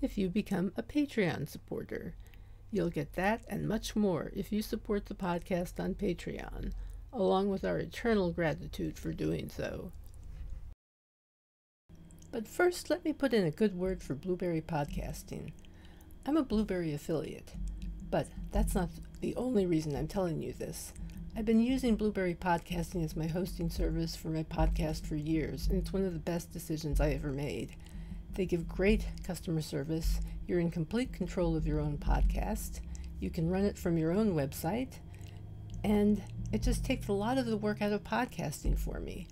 if you become a Patreon supporter. You'll get that and much more if you support the podcast on Patreon, along with our eternal gratitude for doing so. But first, let me put in a good word for Blubrry Podcasting. I'm a Blubrry affiliate, but that's not the only reason I'm telling you this. I've been using Blubrry Podcasting as my hosting service for my podcast for years, and it's one of the best decisions I ever made. They give great customer service. You're in complete control of your own podcast. You can run it from your own website, and it just takes a lot of the work out of podcasting for me.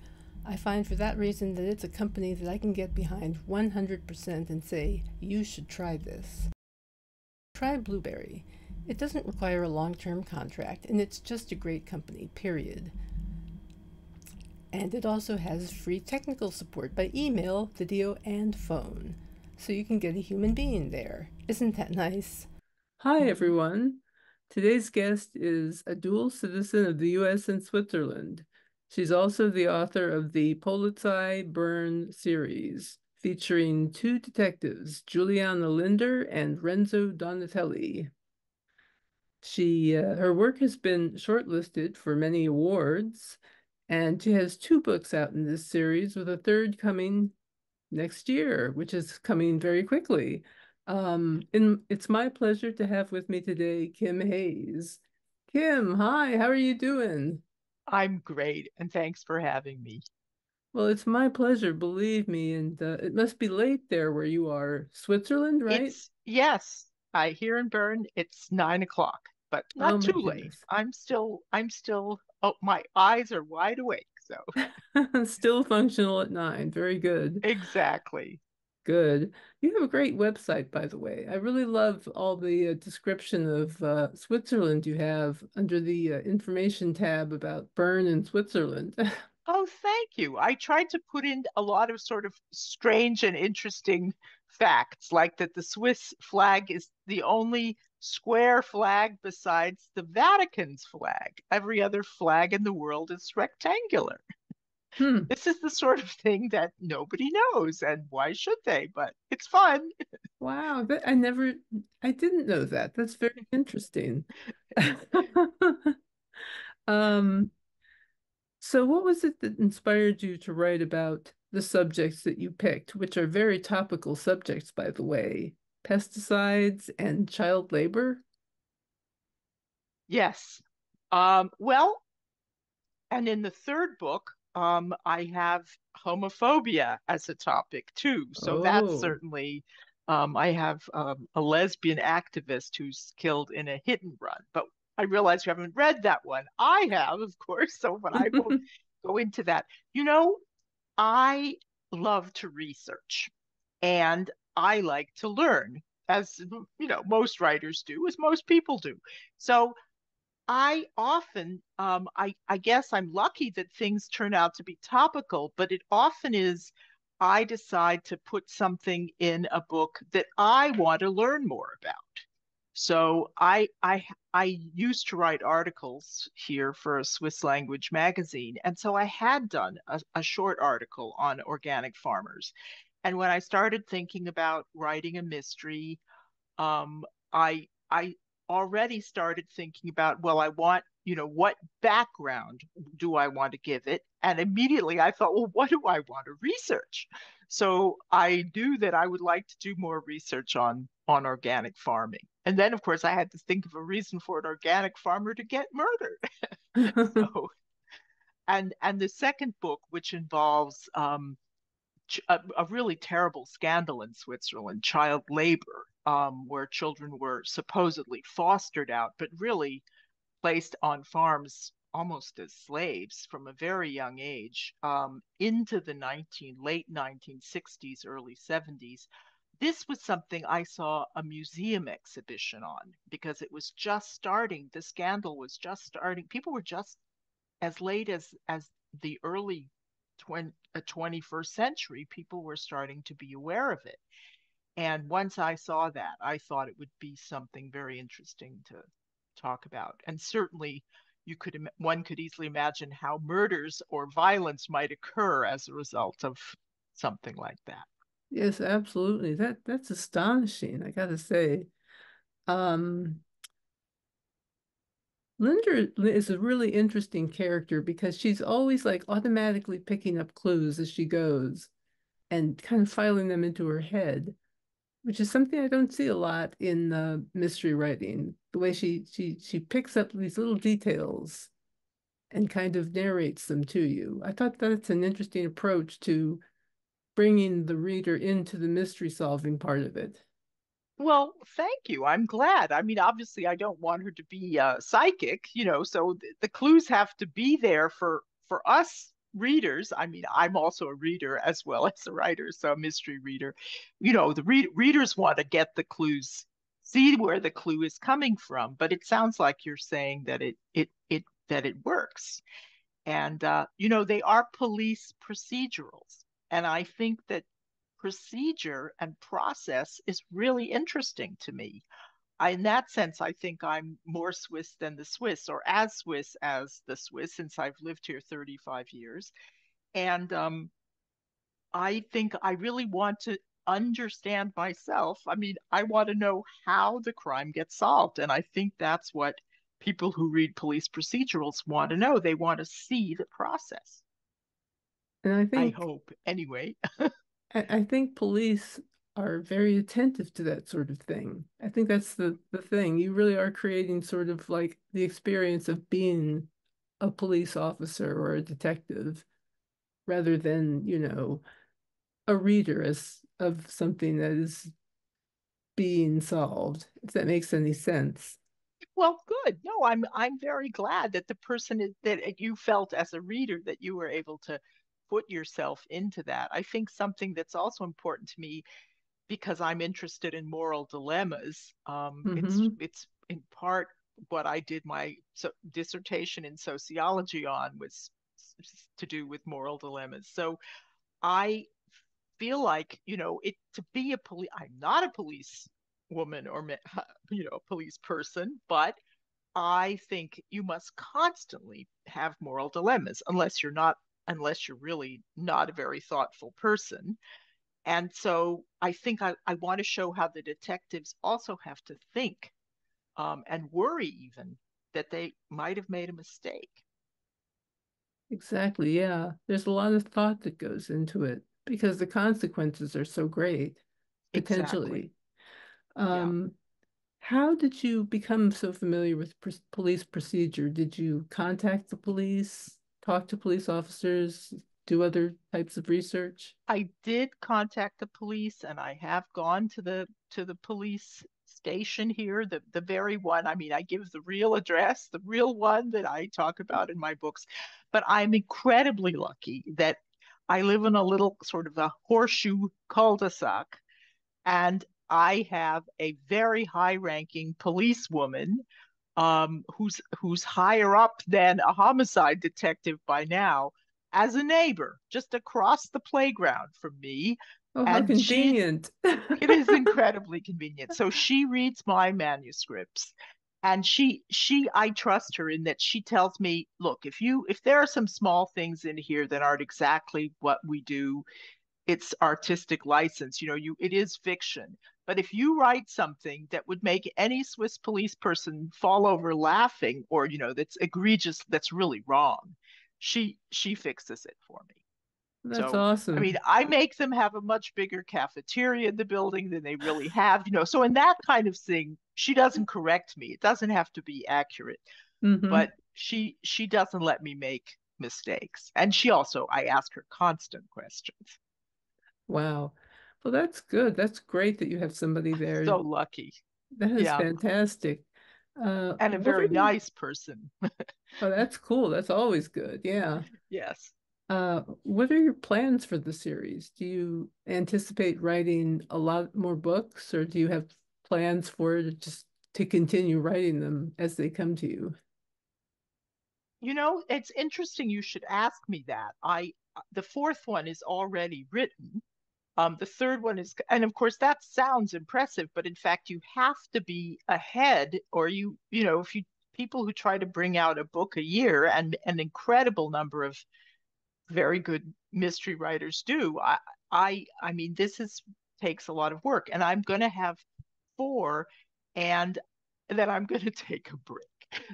I find for that reason that it's a company that I can get behind 100% and say, you should try this. Try Blubrry. It doesn't require a long term contract, and it's just a great company, period. And it also has free technical support by email, video, and phone. So you can get a human being there. Isn't that nice? Hi, everyone. Today's guest is a dual citizen of the US and Switzerland. She's also the author of the Polizei Bern series, featuring two detectives, Giuliana Linder and Renzo Donatelli. She uh, her work has been shortlisted for many awards, and she has two books out in this series, with a third coming next year, which is coming very quickly. Um, and it's my pleasure to have with me today Kim Hays. Kim, hi, how are you doing? I'm great, and thanks for having me. Well, it's my pleasure, believe me. And uh, it must be late there where you are, Switzerland, right? It's, yes, I here in Bern. It's nine o'clock but not oh, too late. I'm still, I'm still, oh, my eyes are wide awake. So still functional at nine. Very good. Exactly. Good. You have a great website, by the way. I really love all the uh, description of uh, Switzerland you have under the uh, information tab about Bern and Switzerland. oh, thank you. I tried to put in a lot of sort of strange and interesting facts, like that the Swiss flag is the only square flag besides the Vatican's flag. Every other flag in the world is rectangular. Hmm. This is the sort of thing that nobody knows, and why should they? But it's fun. Wow, I never, I didn't know that. That's very interesting. um, so, what was it that inspired you to write about the subjects that you picked, which are very topical subjects, by the way? Pesticides and child labor? Yes. Um, well, and in the third book, um, I have homophobia as a topic too. So oh. that's certainly, um, I have um, a lesbian activist who's killed in a hit and run. But I realize you haven't read that one. I have, of course. So, but I won't go into that. You know, I love to research and I like to learn, as you know, most writers do, as most people do. So I often, um, I, I guess I'm lucky that things turn out to be topical, but it often is I decide to put something in a book that I want to learn more about. So I I I used to write articles here for a Swiss language magazine, and so I had done a, a short article on organic farmers. And when I started thinking about writing a mystery, um, I I already started thinking about well, I want you know what background do I want to give it, and immediately I thought, well, what do I want to research? So I knew that I would like to do more research on on organic farming, and then of course I had to think of a reason for an organic farmer to get murdered. so, and and the second book, which involves um, a, a, really terrible scandal in Switzerland, child labor, um, where children were supposedly fostered out, but really placed on farms almost as slaves from a very young age um, into the 19 late 1960s, early 70s. this was something I saw a museum exhibition on because it was just starting. The scandal was just starting. People were just as late as as the early 20, 21st uh, century, people were starting to be aware of it. And once I saw that, I thought it would be something very interesting to talk about. And certainly, you could one could easily imagine how murders or violence might occur as a result of something like that. Yes, absolutely. That that's astonishing, I gotta say. Um, Linder is a really interesting character because she's always like automatically picking up clues as she goes and kind of filing them into her head, which is something I don't see a lot in uh, mystery writing. The way she she she picks up these little details and kind of narrates them to you. I thought that's an interesting approach to bringing the reader into the mystery solving part of it. Well, thank you. I'm glad. I mean, obviously, I don't want her to be uh, psychic, you know. So th- the clues have to be there for for us readers. I mean, I'm also a reader as well as a writer, so a mystery reader. You know, the re- readers want to get the clues, see where the clue is coming from. But it sounds like you're saying that it it it that it works, and uh, you know, they are police procedurals, and I think that procedure and process is really interesting to me. I, in that sense, I think I'm more Swiss than the Swiss, or as Swiss as the Swiss, since I've lived here 35 years. And um, I think I really want to understand myself. I mean, I want to know how the crime gets solved. And I think that's what people who read police procedurals want to know. They want to see the process. And I think I hope anyway. I, think police are very attentive to that sort of thing. I think that's the the thing. You really are creating sort of like the experience of being a police officer or a detective rather than, you know, a reader as of something that is being solved, if that makes any sense. Well, good. No, I'm I'm very glad that the person is, that you felt as a reader that you were able to put yourself into that. I think something that's also important to me because I'm interested in moral dilemmas. Um, mm-hmm. It's it's in part what I did my so, dissertation in sociology on was to do with moral dilemmas. So I feel like you know it to be a police. I'm not a police woman or you know a police person, but I think you must constantly have moral dilemmas unless you're not unless you're really not a very thoughtful person. And so I think I, I want to show how the detectives also have to think um, and worry even that they might have made a mistake. Exactly. Yeah. There's a lot of thought that goes into it because the consequences are so great, potentially. Exactly. Um, yeah. How did you become so familiar with pr- police procedure? Did you contact the police? Talk to police officers, do other types of research? I did contact the police and I have gone to the to the police station here, the the very one, I mean, I give the real address, the real one that I talk about in my books, but I'm incredibly lucky that I live in a little sort of a horseshoe cul-de-sac and I have a very high-ranking policewoman um, who's who's higher up than a homicide detective by now, as a neighbor, just across the playground from me. Oh, how and convenient! She, it is incredibly convenient. So she reads my manuscripts, and she she I trust her in that she tells me, look, if you if there are some small things in here that aren't exactly what we do, it's artistic license. You know, you it is fiction. But if you write something that would make any Swiss police person fall over laughing, or you know, that's egregious, that's really wrong, she she fixes it for me. That's so, awesome. I mean, I make them have a much bigger cafeteria in the building than they really have, you know. So in that kind of thing, she doesn't correct me. It doesn't have to be accurate, mm-hmm. but she she doesn't let me make mistakes. And she also I ask her constant questions. Wow. Well, that's good. That's great that you have somebody there. So lucky. That is yeah. fantastic. Uh, and a very nice person. oh, that's cool. That's always good. Yeah. Yes. Uh, what are your plans for the series? Do you anticipate writing a lot more books, or do you have plans for just to continue writing them as they come to you? You know, it's interesting you should ask me that. I the fourth one is already written. Um, the third one is, and of course that sounds impressive, but in fact you have to be ahead, or you, you know, if you people who try to bring out a book a year, and an incredible number of very good mystery writers do. I, I, I mean, this is takes a lot of work, and I'm going to have four, and then I'm going to take a break.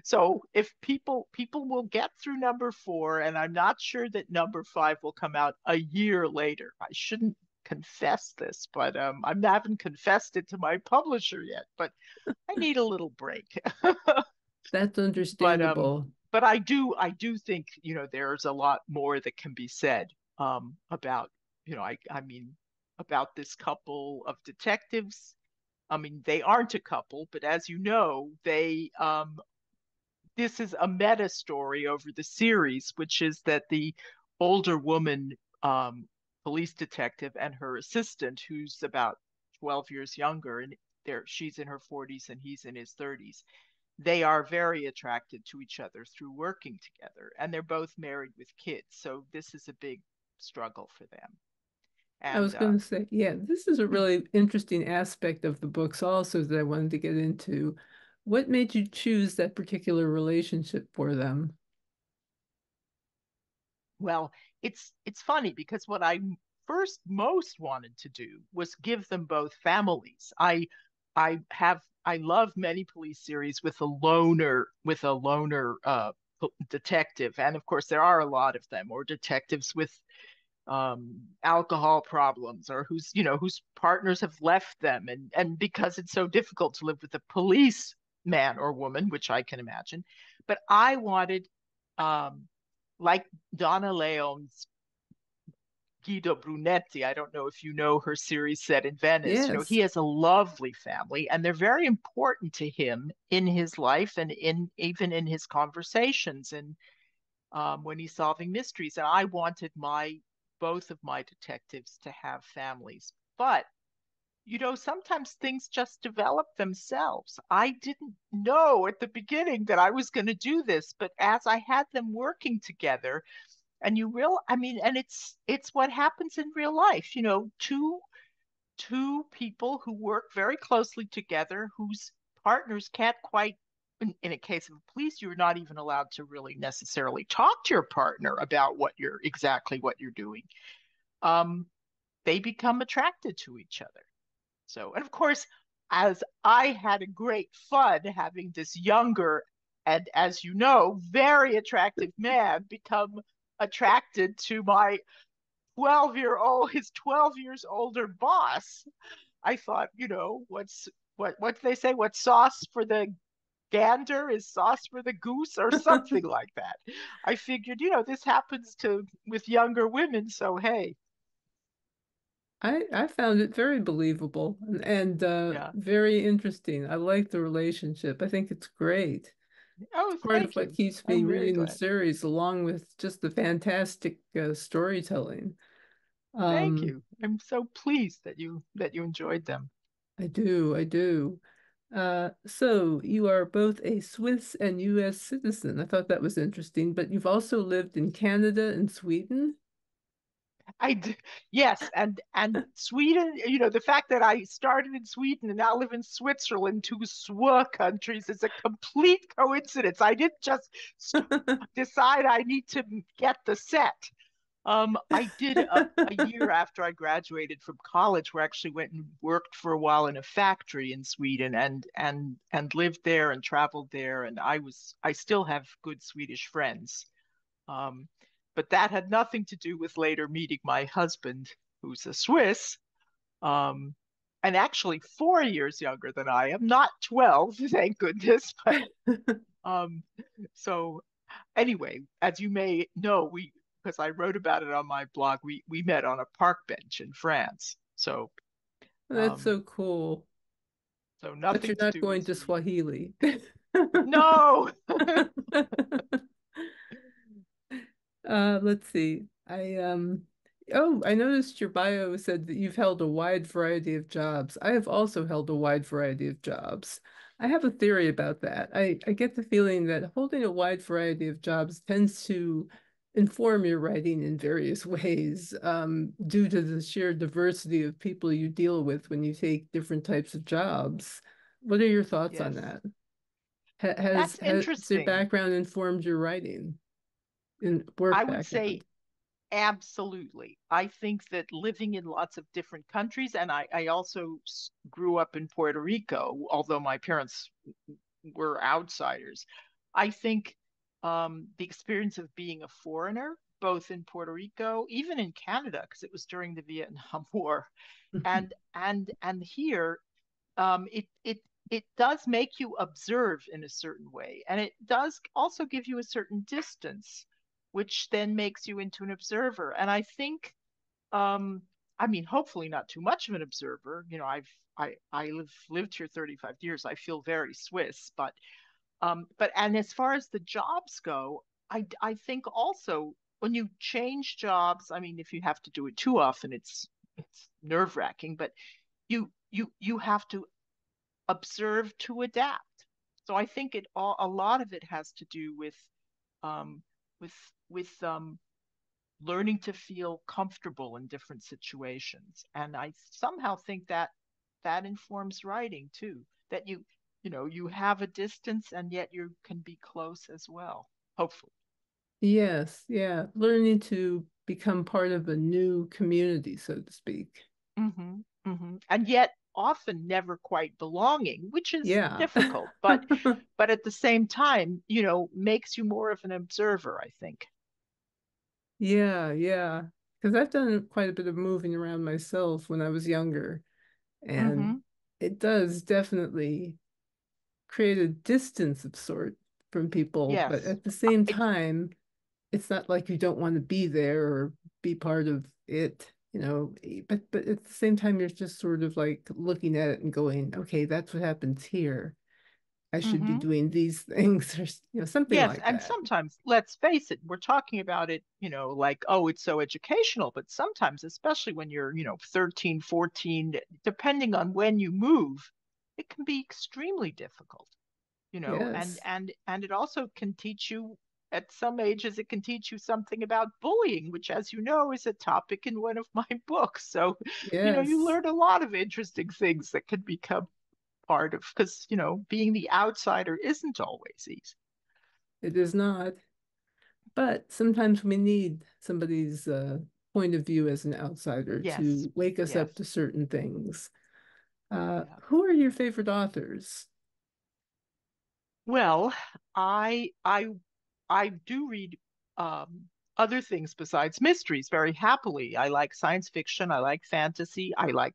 So if people people will get through number four, and I'm not sure that number five will come out a year later. I shouldn't confess this, but um, I haven't confessed it to my publisher yet. But I need a little break. That's understandable. But, um, but I do I do think you know there's a lot more that can be said um, about you know I I mean about this couple of detectives. I mean they aren't a couple, but as you know they um, this is a meta story over the series, which is that the older woman um, police detective and her assistant, who's about 12 years younger, and there she's in her 40s and he's in his 30s they are very attracted to each other through working together and they're both married with kids so this is a big struggle for them. And, i was going to uh, say yeah this is a hmm. really interesting aspect of the books also that i wanted to get into. What made you choose that particular relationship for them well it's it's funny because what i first most wanted to do was give them both families. I i have I love many police series with a loner with a loner uh, detective, and of course there are a lot of them, or detectives with um, alcohol problems, or whose you know whose partners have left them, and and because it's so difficult to live with a police man or woman, which I can imagine, but I wanted, um, like Donna Leon's Guido Brunetti. I don't know if you know her series set in Venice. Yes. You know, he has a lovely family and they're very important to him in his life and in even in his conversations and um, when he's solving mysteries. And I wanted my both of my detectives to have families. But you know, sometimes things just develop themselves. I didn't know at the beginning that I was going to do this, but as I had them working together, and you real i mean and it's it's what happens in real life you know two two people who work very closely together whose partners can't quite in, in, a case of police you're not even allowed to really necessarily talk to your partner about what you're exactly what you're doing um, they become attracted to each other so and of course as i had a great fun having this younger and as you know very attractive man become attracted to my 12 year old his 12 years older boss. I thought you know what's what what do they say? What sauce for the gander is sauce for the goose or something like that. I figured you know this happens to with younger women so hey I, I found it very believable and, and uh, yeah. very interesting. I like the relationship. I think it's great. Oh, part of what keeps me I'm reading really the series, along with just the fantastic uh, storytelling. Um, thank you. I'm so pleased that you that you enjoyed them. I do. I do. Uh, so you are both a Swiss and U.S. citizen. I thought that was interesting, but you've also lived in Canada and Sweden. I yes, and and Sweden. You know, the fact that I started in Sweden and now live in Switzerland, two SWA countries, is a complete coincidence. I didn't just decide I need to get the set. Um, I did a, a, year after I graduated from college, where I actually went and worked for a while in a factory in Sweden, and and and lived there and traveled there, and I was I still have good Swedish friends. Um, but that had nothing to do with later meeting my husband, who's a Swiss, um, and actually four years younger than I am, not 12, thank goodness. But um, so anyway, as you may know, we because I wrote about it on my blog, we we met on a park bench in France. So that's um, so cool. So nothing. But you're not going to Swahili. no. Uh, let's see. I um oh, I noticed your bio said that you've held a wide variety of jobs. I have also held a wide variety of jobs. I have a theory about that. I, I get the feeling that holding a wide variety of jobs tends to inform your writing in various ways um, due to the sheer diversity of people you deal with when you take different types of jobs. What are your thoughts yes. on that? has, That's has, interesting. Has your background informed your writing? In work I would say absolutely. I think that living in lots of different countries, and I, I also grew up in Puerto Rico, although my parents were outsiders. I think um, the experience of being a foreigner, both in Puerto Rico, even in Canada, because it was during the Vietnam War, and and and here, um, it it it does make you observe in a certain way, and it does also give you a certain distance, which then makes you into an observer. And I think, um, I mean, hopefully not too much of an observer. You know, I've I I live lived here 35 years. I feel very Swiss, but um, but and as far as the jobs go, I I think also when you change jobs, I mean, if you have to do it too often, it's it's nerve wracking. But you you you have to observe to adapt. So I think it all a lot of it has to do with um, with with um, learning to feel comfortable in different situations, and I somehow think that that informs writing too. That you you know you have a distance and yet you can be close as well hopefully yes yeah learning to become part of a new community so to speak mm-hmm, mm-hmm. and yet often never quite belonging which is yeah. difficult but but at the same time you know makes you more of an observer i think yeah yeah because i've done quite a bit of moving around myself when i was younger and mm-hmm. it does definitely create a distance of sort from people, yes. but at the same time, it's not like you don't want to be there or be part of it, you know. But but at the same time, you're just sort of like looking at it and going, okay, that's what happens here. I should mm-hmm. be doing these things or you know something yes, like and sometimes let's face it, we're talking about it, you know, like oh, it's so educational, but sometimes especially when you're, you know, 13, 14, depending on when you move, it can be extremely difficult you know yes. and and and it also can teach you at some ages it can teach you something about bullying which as you know is a topic in one of my books so yes. you know you learn a lot of interesting things that can become part of because you know being the outsider isn't always easy it is not but sometimes we need somebody's uh, point of view as an outsider yes. to wake us yes. up to certain things uh, yeah. Who are your favorite authors? Well, I I I do read um, other things besides mysteries very happily. I like science fiction. I like fantasy. I like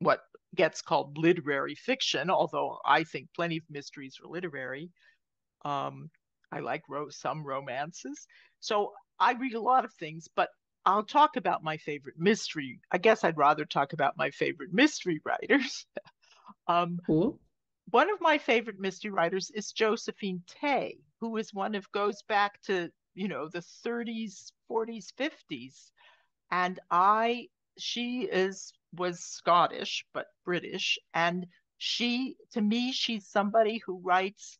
what gets called literary fiction, although I think plenty of mysteries are literary. Um, I like ro- some romances. So I read a lot of things, but I'll talk about my favorite mystery. I guess I'd rather talk about my favorite mystery writers. um, cool. One of my favorite mystery writers is Josephine Tey, who is one of goes back to you know the 30s, 40s, 50s, and I she is was Scottish but British, and she to me she's somebody who writes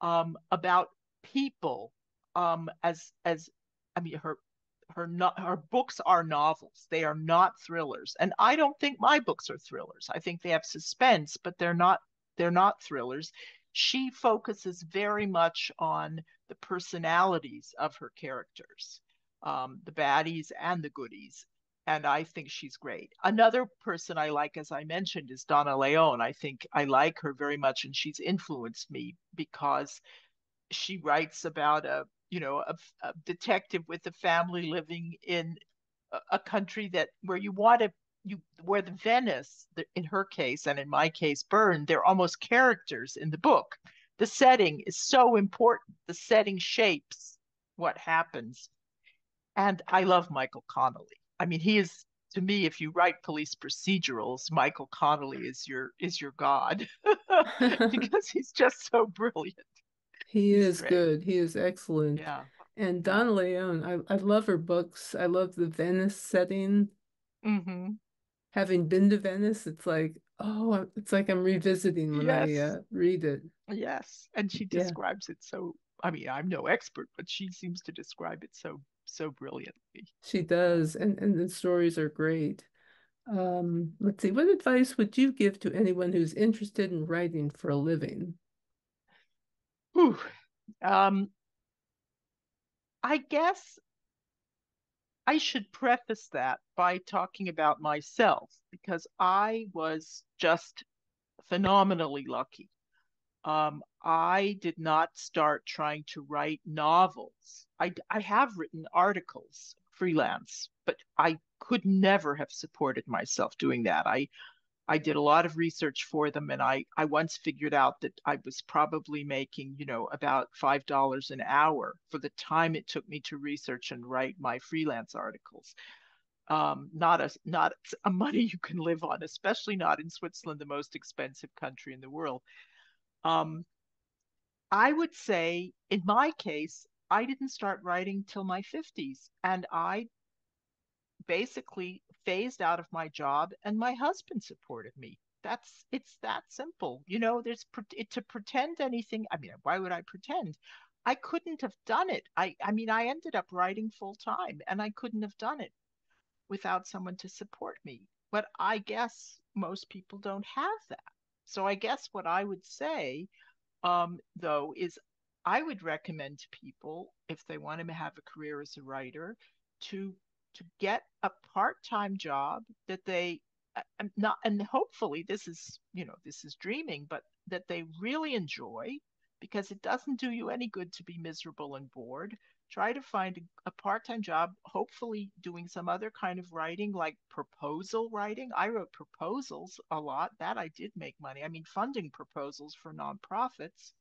um, about people um, as as I mean her her not her books are novels. They are not thrillers. And i don't think my books are thrillers. I think they have suspense but they're not they're not thrillers she focuses very much on the personalities of her characters um, the baddies and the goodies and i think she's great. Another person i like as i mentioned is donna leon i think i like her very much and she's influenced me because she writes about a you know a, a detective with a family living in a, a country that where you want to you where the Venice the, in her case and in my case Bern they're almost characters in the book the setting is so important the setting shapes what happens and I love Michael Connelly I mean he is to me if you write police procedurals Michael Connelly is your is your god because he's just so brilliant he is great. good. He is excellent. Yeah. And Donna Leon, I, I love her books. I love the Venice setting. Mm-hmm. Having been to Venice, it's like, oh, it's like I'm revisiting when yes. I uh, read it. Yes. And she describes yeah. it so, I mean, I'm no expert, but she seems to describe it so, so brilliantly. She does. And, and the stories are great. Um, let's see, what advice would you give to anyone who's interested in writing for a living? Ooh, um, I guess I should preface that by talking about myself because I was just phenomenally lucky. Um, I did not start trying to write novels. I, I have written articles freelance, but I could never have supported myself doing that. I I did a lot of research for them, and I I once figured out that I was probably making you know about five dollars an hour for the time it took me to research and write my freelance articles. Um, not a not a money you can live on, especially not in Switzerland, the most expensive country in the world. Um, I would say, in my case, I didn't start writing till my 50s, and I basically phased out of my job and my husband supported me. That's it's that simple you know there's it, to pretend anything i mean why would i pretend? I couldn't have done it. I i mean i ended up writing full time and i couldn't have done it without someone to support me. But i guess most people don't have that. So i guess what i would say um, though is i would recommend to people if they want to have a career as a writer to to get a part-time job that they I'm not and hopefully this is you know this is dreaming but that they really enjoy because it doesn't do you any good to be miserable and bored. Try to find a, a part-time job hopefully doing some other kind of writing like proposal writing. I wrote proposals a lot. That i did make money. I mean funding proposals for nonprofits.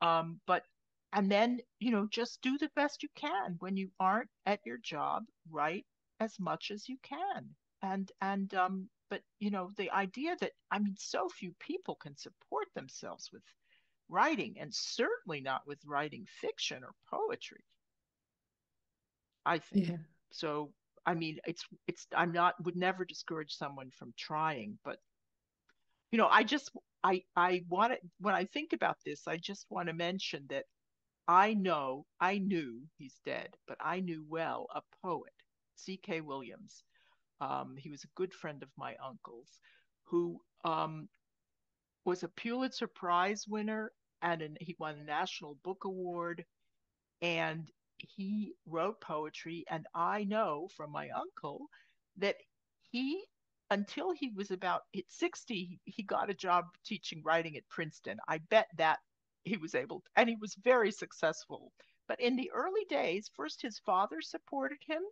Um, but and then you know just do the best you can when you aren't at your job write as much as you can and and um but you know the idea that i mean so few people can support themselves with writing and certainly not with writing fiction or poetry i think yeah. so i mean it's it's i'm not would never discourage someone from trying but you know i just i i want to when i think about this i just want to mention that I know, I knew, he's dead, but I knew well a poet, C.K. Williams. Um, he was a good friend of my uncle's who um, was a Pulitzer Prize winner and an, he won a National Book Award. And he wrote poetry. And I know from my uncle that he, until he was about 60, he got a job teaching writing at Princeton. I bet that he was able to, and he was very successful. But in the early days, first his father supported him,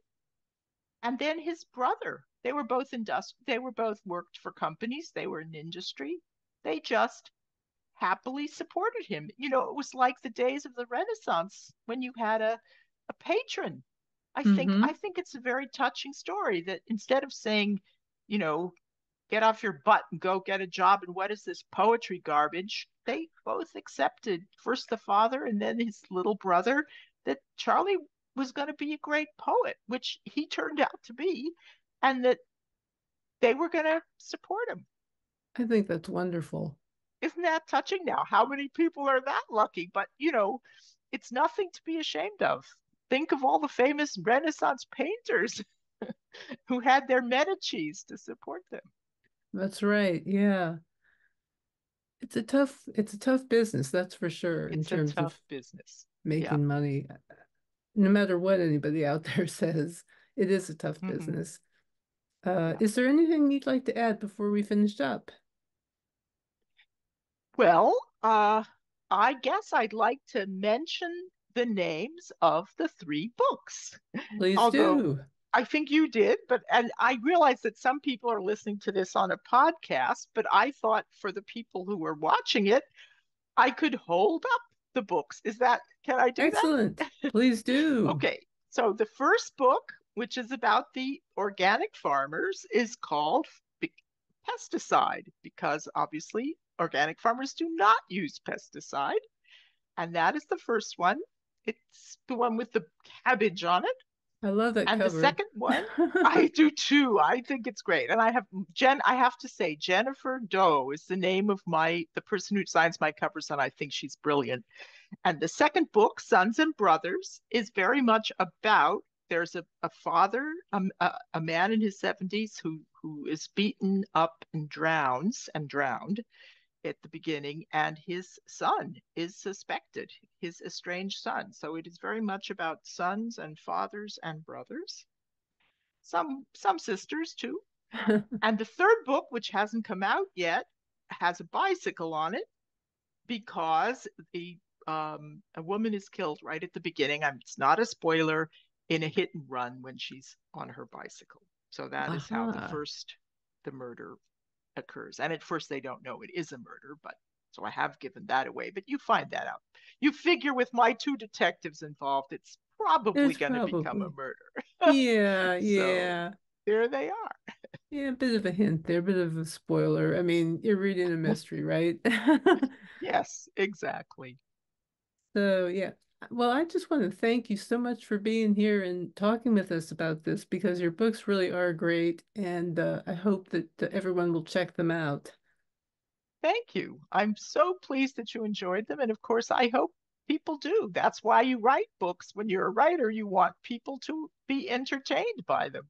and then his brother. They were both industri- They were both worked for companies. They were in industry. They just happily supported him. You know, it was like the days of the Renaissance when you had a a patron. I mm-hmm. think I think it's a very touching story that instead of saying, you know, get off your butt and go get a job and what is this poetry garbage they both accepted first the father and then his little brother that charlie was going to be a great poet which he turned out to be and that they were going to support him. I think that's wonderful. Isn't that touching? Now how many people are that lucky? But you know it's nothing to be ashamed of. Think of all the famous renaissance painters who had their medicis to support them. That's right. Yeah. It's a tough it's a tough business, that's for sure, in It's terms of business. making Yeah. money. No matter what anybody out there says, it is a tough hmm business. Uh, is there anything you'd like to add before we finish up? Well, uh, I guess I'd like to mention the names of the three books. Please Although do. I think you did, but and I realize that some people are listening to this on a podcast, but I thought for the people who were watching it, I could hold up the books. Is that can I do Excellent. that? Excellent. Please do. okay. So the first book, which is about the organic farmers, is called Pesticide because obviously organic farmers do not use pesticide. And that is the first one. It's the one with the cabbage on it. I love that and cover. the second one, I do too. I think it's great. And I have Jen, I have to say, Jennifer Doe is the name of my the person who signs my covers, and I think she's brilliant. And the second book, Sons and Brothers, is very much about there's a, a father, um, a, a man in his 70s who who is beaten up and drowns and drowned at the beginning, and his son is suspected, his estranged son. So it is very much about sons and fathers and brothers, some some sisters too. and the third book, which hasn't come out yet, has a bicycle on it because the um, a woman is killed right at the beginning. I'm, it's not a spoiler in a hit and run when she's on her bicycle. So that uh-huh. is how the first the murder occurs. And at first they don't know it is a murder, but so I have given that away. But you find that out. You figure with my two detectives involved, it's probably going to become a murder. yeah, yeah. there they are. yeah, a bit of a hint there, a bit of a spoiler. I mean, you're reading a mystery, right? yes, exactly. So, yeah. Well, I just want to thank you so much for being here and talking with us about this because your books really are great. And uh, I hope that everyone will check them out. Thank you. I'm so pleased that you enjoyed them. And of course, I hope people do. That's why you write books. When you're a writer, you want people to be entertained by them.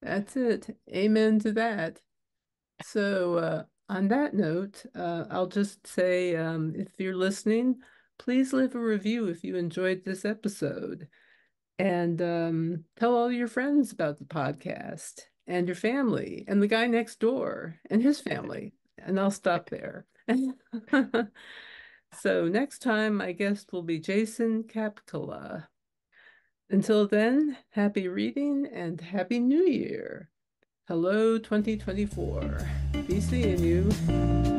That's it. Amen to that. So, uh, on that note, uh, I'll just say um, if you're listening, please leave a review if you enjoyed this episode. And um, tell all your friends about the podcast and your family and the guy next door and his family. And I'll stop there. so next time, my guest will be Jason Kapkala. Until then, happy reading and happy new year. Hello, 2024. Be seeing you.